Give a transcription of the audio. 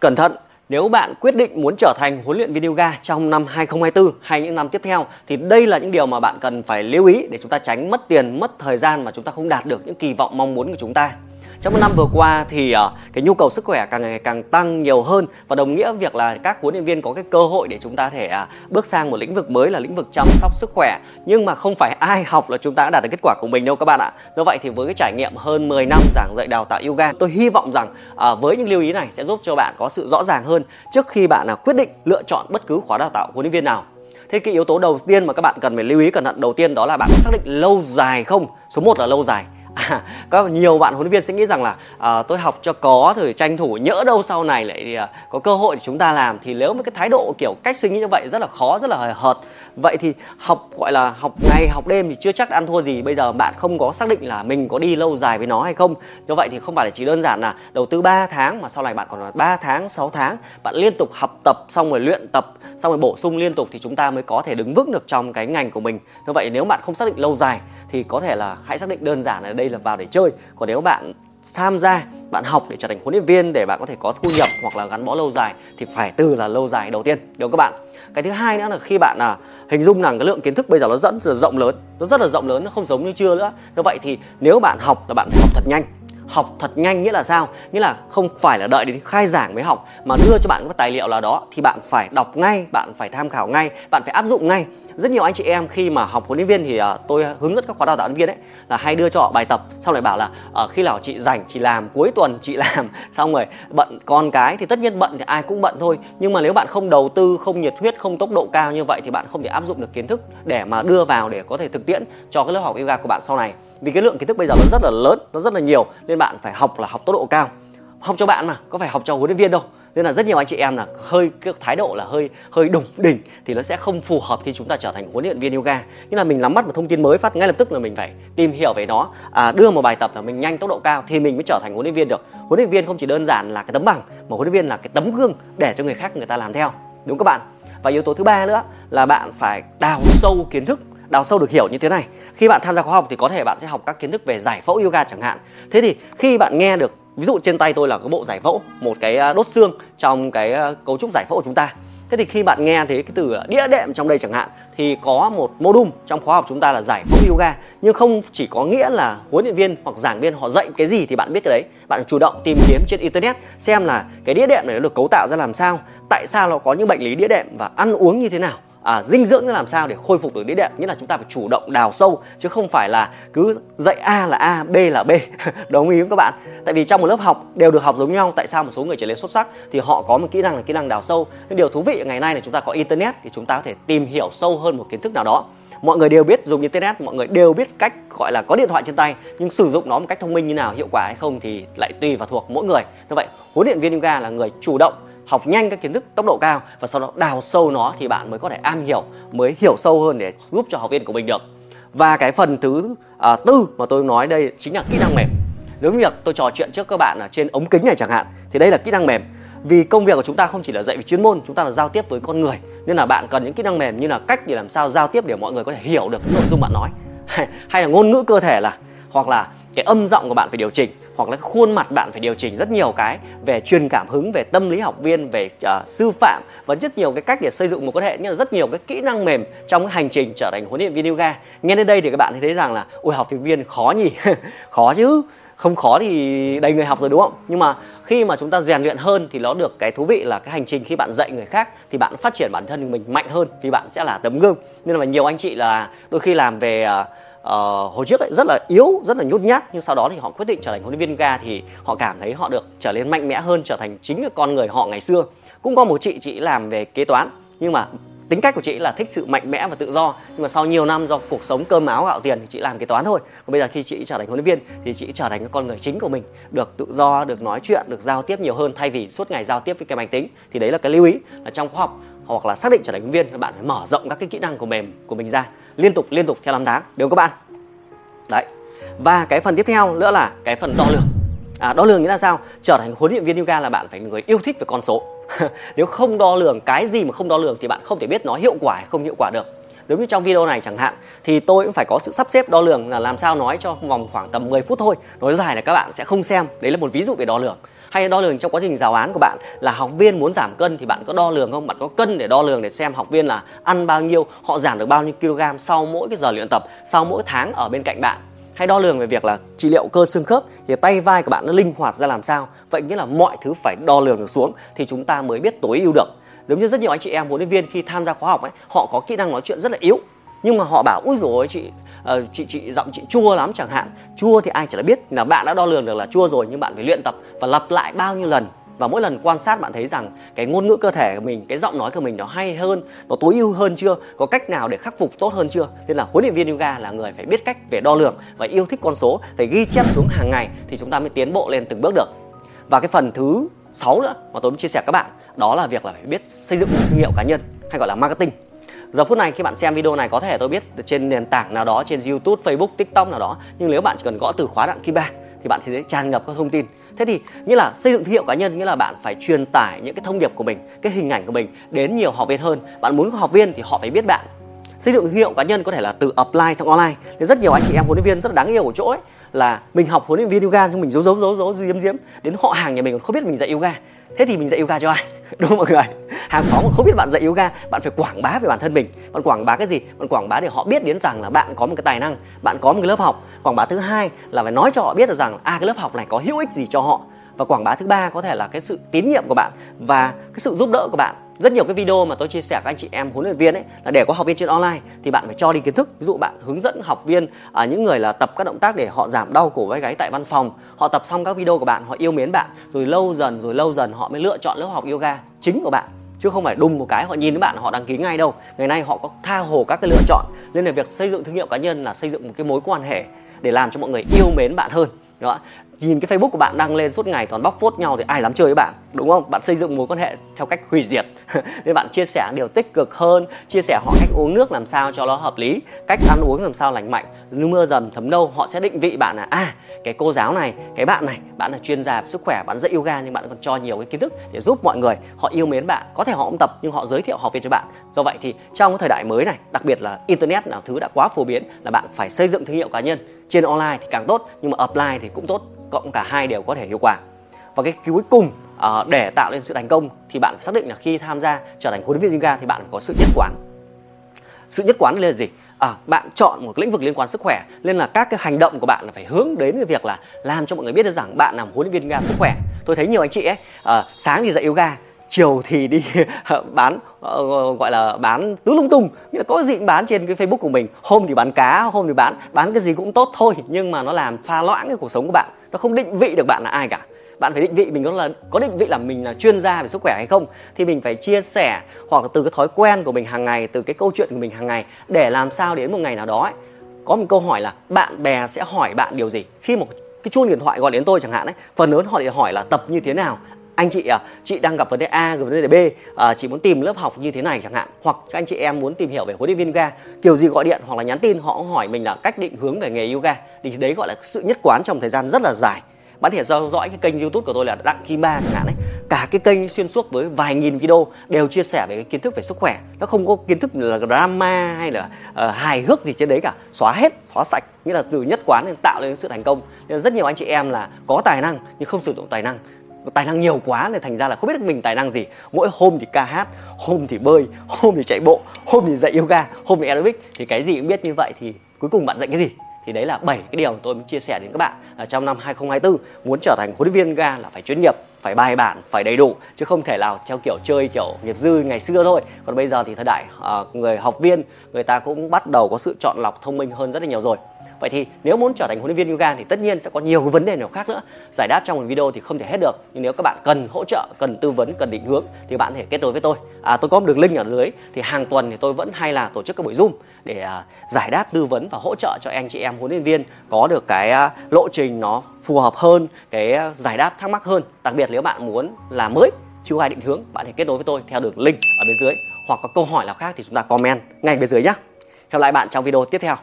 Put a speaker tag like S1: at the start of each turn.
S1: Cẩn thận, nếu bạn quyết định muốn trở thành huấn luyện viên yoga trong năm 2024 hay những năm tiếp theo thì đây là những điều mà bạn cần phải lưu ý để chúng ta tránh mất tiền, mất thời gian mà chúng ta không đạt được những kỳ vọng mong muốn của chúng ta trong một năm vừa qua thì uh, cái nhu cầu sức khỏe càng ngày càng tăng nhiều hơn và đồng nghĩa việc là các huấn luyện viên có cái cơ hội để chúng ta thể uh, bước sang một lĩnh vực mới là lĩnh vực chăm sóc sức khỏe. Nhưng mà không phải ai học là chúng ta đã đạt được kết quả của mình đâu các bạn ạ. Do vậy thì với cái trải nghiệm hơn 10 năm giảng dạy đào tạo yoga tôi hy vọng rằng uh, với những lưu ý này sẽ giúp cho bạn có sự rõ ràng hơn trước khi bạn uh, quyết định lựa chọn bất cứ khóa đào tạo huấn luyện viên nào. Thế cái yếu tố đầu tiên mà các bạn cần phải lưu ý cẩn thận đầu tiên đó là bạn có xác định lâu dài không? Số 1 là lâu dài à, có nhiều bạn huấn luyện viên sẽ nghĩ rằng là à, tôi học cho có rồi tranh thủ nhỡ đâu sau này lại à, có cơ hội để chúng ta làm. Thì nếu mà cái thái độ kiểu cách suy nghĩ như vậy rất là khó rất là hời hợt. Vậy thì học gọi là học ngày học đêm thì chưa chắc ăn thua gì. Bây giờ bạn không có xác định là mình có đi lâu dài với nó hay không. Do vậy thì không phải là chỉ đơn giản là đầu tư 3 tháng mà sau này bạn còn là 3 tháng 6 tháng. Bạn liên tục học tập xong rồi luyện tập xong rồi bổ sung liên tục thì chúng ta mới có thể đứng vững được trong cái ngành của mình. Như vậy nếu bạn không xác định lâu dài thì có thể là hãy xác định đơn giản là đây là vào để chơi. Còn nếu bạn tham gia, bạn học để trở thành huấn luyện viên để bạn có thể có thu nhập hoặc là gắn bó lâu dài thì phải từ là lâu dài đầu tiên được các bạn? Cái thứ hai nữa là khi bạn là hình dung rằng cái lượng kiến thức bây giờ nó rất là rộng lớn, nó rất là rộng lớn, nó không giống như chưa nữa. Như vậy thì nếu bạn học là bạn phải học thật nhanh học thật nhanh nghĩa là sao? Nghĩa là không phải là đợi đến khai giảng mới học mà đưa cho bạn các tài liệu là đó thì bạn phải đọc ngay bạn phải tham khảo ngay bạn phải áp dụng ngay. Rất nhiều anh chị em khi mà học huấn luyện viên thì uh, tôi hướng dẫn các khóa đào tạo huấn viên ấy là hay đưa cho họ bài tập xong lại bảo là uh, khi nào chị rảnh chị làm cuối tuần chị làm. Xong rồi bận con cái thì tất nhiên bận thì ai cũng bận thôi nhưng mà nếu bạn không đầu tư không nhiệt huyết không tốc độ cao như vậy thì bạn không thể áp dụng được kiến thức để mà đưa vào để có thể thực tiễn cho cái lớp học yoga của bạn sau này vì cái lượng kiến thức bây giờ nó rất là lớn nó rất là nhiều nên bạn phải học là học tốc độ cao. Học cho bạn mà có phải học cho huấn luyện viên đâu. Nên là rất nhiều anh chị em là hơi cái thái độ là hơi hơi đủng đỉnh thì nó sẽ không phù hợp khi chúng ta trở thành huấn luyện viên yoga. Nhưng là mình nắm bắt một thông tin mới phát ngay lập tức là mình phải tìm hiểu về nó. À, đưa một bài tập là mình nhanh tốc độ cao thì mình mới trở thành huấn luyện viên được. Huấn luyện viên không chỉ đơn giản là cái tấm bằng mà huấn luyện viên là cái tấm gương để cho người khác người ta làm theo. Đúng các bạn? Và yếu tố thứ ba nữa là bạn phải đào sâu kiến thức đào sâu được hiểu như thế này khi bạn tham gia khóa học thì có thể bạn sẽ học các kiến thức về giải phẫu yoga chẳng hạn. Thế thì khi bạn nghe được, ví dụ trên tay tôi là cái bộ giải phẫu, một cái à, đốt xương trong cái à, cấu trúc giải phẫu của chúng ta. Thế thì khi bạn nghe thấy cái từ đĩa đệm trong đây chẳng hạn, thì có một module trong khóa học chúng ta là giải phẫu yoga. Nhưng không chỉ có nghĩa là huấn luyện viên hoặc giảng viên họ dạy cái gì thì bạn biết cái đấy. Bạn chủ động tìm kiếm trên internet xem là cái đĩa đệm này nó được cấu tạo ra làm sao, tại sao nó có những bệnh lý đĩa đệm và ăn uống như thế nào à, dinh dưỡng như làm sao để khôi phục được đĩa đệm? Nghĩa là chúng ta phải chủ động đào sâu chứ không phải là cứ dạy a là a b là b. Đồng ý không các bạn? Tại vì trong một lớp học đều được học giống nhau tại sao một số người trở nên xuất sắc thì họ có một kỹ năng là kỹ năng đào sâu. Nhưng điều thú vị ngày nay là chúng ta có internet thì chúng ta có thể tìm hiểu sâu hơn một kiến thức nào đó. Mọi người đều biết dùng internet mọi người đều biết cách gọi là có điện thoại trên tay nhưng sử dụng nó một cách thông minh như nào hiệu quả hay không thì lại tùy và thuộc mỗi người. Như vậy huấn luyện viên yoga là người chủ động học nhanh các kiến thức tốc độ cao và sau đó đào sâu nó thì bạn mới có thể am hiểu mới hiểu sâu hơn để giúp cho học viên của mình được. Và cái phần thứ à, tư mà tôi nói đây chính là kỹ năng mềm. Giống như việc tôi trò chuyện trước các bạn ở trên ống kính này chẳng hạn thì đây là kỹ năng mềm. Vì công việc của chúng ta không chỉ là dạy về chuyên môn chúng ta là giao tiếp với con người nên là bạn cần những kỹ năng mềm như là cách để làm sao giao tiếp để mọi người có thể hiểu được nội dung bạn nói. Hay là ngôn ngữ cơ thể là hoặc là cái âm giọng của bạn phải điều chỉnh hoặc là khuôn mặt bạn phải điều chỉnh rất nhiều cái về truyền cảm hứng về tâm lý học viên về uh, sư phạm và rất nhiều cái cách để xây dựng một quan hệ như là rất nhiều cái kỹ năng mềm trong cái hành trình trở thành huấn luyện viên yoga. Nghe đến đây thì các bạn thấy rằng là ui học thành viên khó nhỉ? Khó chứ. Không khó thì đầy người học rồi đúng không? Nhưng mà khi mà chúng ta rèn luyện hơn thì nó được cái thú vị là cái hành trình khi bạn dạy người khác thì bạn phát triển bản thân mình mạnh hơn vì bạn sẽ là tấm gương. Nên là nhiều anh chị là đôi khi làm về uh, uh, hồi trước ấy, rất là yếu rất là nhút nhát nhưng sau đó thì họ quyết định trở thành huấn luyện viên ga thì họ cảm thấy họ được trở nên mạnh mẽ hơn trở thành chính cái con người họ ngày xưa. Cũng có một chị chị làm về kế toán nhưng mà tính cách của chị là thích sự mạnh mẽ và tự do. Nhưng mà sau nhiều năm do cuộc sống cơm áo gạo tiền thì chị làm kế toán thôi. Còn bây giờ khi chị trở thành huấn luyện viên thì chị trở thành cái con người chính của mình được tự do được nói chuyện được giao tiếp nhiều hơn. Thay vì suốt ngày giao tiếp với cái máy tính thì đấy là cái lưu ý. Là trong khóa học hoặc là xác định trở thành huấn luyện viên bạn phải mở rộng các cái kỹ năng của mềm của mình ra. Liên tục liên tục theo năm tháng đều các bạn. Đấy. Và cái phần tiếp theo nữa là cái phần đo lường. À, đo lường nghĩa là sao? Trở thành huấn luyện viên yoga là bạn phải người yêu thích về con số. Nếu không đo lường cái gì mà không đo lường thì bạn không thể biết nó hiệu quả hay không hiệu quả được. Giống như trong video này chẳng hạn thì tôi cũng phải có sự sắp xếp đo lường là làm sao nói cho vòng khoảng tầm 10 phút thôi. Nói dài là các bạn sẽ không xem. Đấy là một ví dụ về đo lường hay đo lường trong quá trình giáo án của bạn là học viên muốn giảm cân thì bạn có đo lường không? Bạn có cân để đo lường để xem học viên là ăn bao nhiêu, họ giảm được bao nhiêu kg sau mỗi cái giờ luyện tập, sau mỗi tháng ở bên cạnh bạn? Hay đo lường về việc là trị liệu cơ xương khớp thì tay vai của bạn nó linh hoạt ra làm sao? Vậy nghĩa là mọi thứ phải đo lường được xuống thì chúng ta mới biết tối ưu được. Giống như rất nhiều anh chị em, huấn luyện viên khi tham gia khóa học ấy, họ có kỹ năng nói chuyện rất là yếu, nhưng mà họ bảo ui rồi chị uh, chị chị giọng chị chua lắm chẳng hạn. Chua thì ai chả biết là bạn đã đo lường được là chua rồi nhưng bạn phải luyện tập và lặp lại bao nhiêu lần. Và mỗi lần quan sát bạn thấy rằng cái ngôn ngữ cơ thể của mình cái giọng nói của mình nó hay hơn nó tối ưu hơn chưa có cách nào để khắc phục tốt hơn chưa? Nên là huấn luyện viên yoga là người phải biết cách về đo lường và yêu thích con số phải ghi chép xuống hàng ngày thì chúng ta mới tiến bộ lên từng bước được. Và cái phần thứ sáu nữa mà tôi muốn chia sẻ các bạn đó là việc là phải biết xây dựng thương hiệu cá nhân hay gọi là marketing giờ phút này khi bạn xem video này có thể tôi biết trên nền tảng nào đó, trên youtube, facebook, tiktok nào đó. Nhưng nếu bạn chỉ cần gõ từ khóa đặng kim ba thì bạn sẽ thấy tràn ngập các thông tin. Thế thì như là xây dựng thương hiệu cá nhân nghĩa là bạn phải truyền tải những cái thông điệp của mình, cái hình ảnh của mình đến nhiều học viên hơn. Bạn muốn có học viên thì họ phải biết bạn. Xây dựng thương hiệu cá nhân có thể là từ offline sang online. Nên rất nhiều anh chị em huấn luyện viên rất là đáng yêu ở chỗ ấy, là mình học huấn luyện viên yoga nhưng mình giấu giấu giấu giấu diếm diếm đến họ hàng nhà mình còn không biết mình dạy yoga. Thế thì mình dạy yoga cho ai? đúng không mọi người? Hàng xóm không biết bạn dạy yoga, bạn phải quảng bá về bản thân mình. Bạn quảng bá cái gì? Bạn quảng bá để họ biết đến rằng là bạn có một cái tài năng, bạn có một cái lớp học. Quảng bá thứ hai là phải nói cho họ biết được rằng à cái lớp học này có hữu ích gì cho họ và quảng bá thứ ba có thể là cái sự tín nhiệm của bạn và cái sự giúp đỡ của bạn. Rất nhiều cái video mà tôi chia sẻ các anh chị em huấn luyện viên ấy là để có học viên trên online thì bạn phải cho đi kiến thức. Ví dụ bạn hướng dẫn học viên à, những người là tập các động tác để họ giảm đau cổ vai gáy tại văn phòng họ tập xong các video của bạn họ yêu mến bạn rồi lâu dần rồi lâu dần họ mới lựa chọn lớp học yoga chính của bạn. Chứ không phải đùng một cái họ nhìn đến bạn họ đăng ký ngay đâu. Ngày nay họ có tha hồ các cái lựa chọn. Nên là việc xây dựng thương hiệu cá nhân là xây dựng một cái mối quan hệ để làm cho mọi người yêu mến bạn hơn. Đó nhìn cái facebook của bạn đăng lên suốt ngày toàn bóc phốt nhau thì ai dám chơi với bạn, đúng không? Bạn xây dựng mối quan hệ theo cách hủy diệt. Nên bạn chia sẻ điều tích cực hơn, chia sẻ họ cách uống nước làm sao cho nó hợp lý, cách ăn uống làm sao lành mạnh. Mưa dần thấm lâu họ sẽ định vị bạn là à cái cô giáo này, cái bạn này, bạn là chuyên gia về sức khỏe bạn dạy yoga nhưng bạn còn cho nhiều cái kiến thức để giúp mọi người, họ yêu mến bạn. Có thể họ không tập nhưng họ giới thiệu học viên cho bạn. Do vậy thì trong cái thời đại mới này, đặc biệt là internet là thứ đã quá phổ biến là bạn phải xây dựng thương hiệu cá nhân trên online thì càng tốt nhưng mà offline thì cũng tốt cộng cả hai đều có thể hiệu quả. Và cái cuối cùng uh, để tạo nên sự thành công thì bạn phải xác định là khi tham gia trở thành huấn luyện viên yoga thì bạn phải có sự nhất quán. Sự nhất quán là gì? À, bạn chọn một lĩnh vực liên quan sức khỏe nên là các cái hành động của bạn là phải hướng đến cái việc là làm cho mọi người biết được rằng bạn là một huấn luyện viên yoga sức khỏe. Tôi thấy nhiều anh chị ấy à, sáng thì dạy yoga chiều thì đi bán ờ, gọi là bán tứ lung tung. Nghĩa là có gì cũng bán trên cái facebook của mình. Hôm thì bán cá hôm thì bán bán cái gì cũng tốt thôi. Nhưng mà nó làm pha loãng cái cuộc sống của bạn. Nó không định vị được bạn là ai cả. Bạn phải định vị mình có là có định vị là mình là chuyên gia về sức khỏe hay không. Thì mình phải chia sẻ hoặc là từ cái thói quen của mình hàng ngày từ cái câu chuyện của mình hàng ngày để làm sao đến một ngày nào đó ấy, có một câu hỏi là bạn bè sẽ hỏi bạn điều gì? Khi một cái chuông điện thoại gọi đến tôi chẳng hạn ấy phần lớn họ để hỏi là tập như thế nào? Anh chị à chị đang gặp vấn đề A gặp vấn đề B. À, chị muốn tìm lớp học như thế này chẳng hạn. Hoặc các anh chị em muốn tìm hiểu về huấn luyện viên yoga kiểu gì gọi điện hoặc là nhắn tin họ hỏi mình là cách định hướng về nghề yoga. Thì đấy gọi là sự nhất quán trong thời gian rất là dài. Bạn thể theo dõi cái kênh youtube của tôi là đặng kim ba chẳng hạn ấy. Cả cái kênh xuyên suốt với vài nghìn video đều chia sẻ về cái kiến thức về sức khỏe. Nó không có kiến thức là drama hay là uh, hài hước gì trên đấy cả. Xóa hết xóa sạch. Nghĩa là từ nhất quán nên tạo nên sự thành công. Nên rất nhiều anh chị em là có tài năng nhưng không sử dụng tài năng tài năng nhiều quá nên thành ra là không biết mình tài năng gì. Mỗi hôm thì ca hát hôm thì bơi hôm thì chạy bộ hôm thì dạy yoga hôm thì aerobic thì cái gì cũng biết như vậy thì cuối cùng bạn dạy cái gì? Thì đấy là bảy cái điều tôi muốn chia sẻ đến các bạn. À, trong năm 2024 muốn trở thành huấn luyện viên ga là phải chuyên nghiệp phải bài bản phải đầy đủ chứ không thể nào theo kiểu chơi kiểu nghiệp dư ngày xưa thôi. Còn bây giờ thì thời đại uh, người học viên người ta cũng bắt đầu có sự chọn lọc thông minh hơn rất là nhiều rồi. Vậy thì nếu muốn trở thành huấn luyện viên yoga thì tất nhiên sẽ có nhiều cái vấn đề nào khác nữa. Giải đáp trong một video thì không thể hết được nhưng nếu các bạn cần hỗ trợ cần tư vấn cần định hướng thì bạn thể kết nối với tôi. À, tôi có một đường link ở dưới thì hàng tuần thì tôi vẫn hay là tổ chức các buổi zoom để à, giải đáp tư vấn và hỗ trợ cho anh chị em huấn luyện viên có được cái à, lộ trình nó phù hợp hơn cái à, giải đáp thắc mắc hơn đặc biệt nếu bạn muốn làm mới, chưa ai định hướng, bạn thể kết nối với tôi theo đường link ở bên dưới. Hoặc có câu hỏi nào khác thì chúng ta comment ngay bên dưới nhé hẹn lại bạn trong video tiếp theo.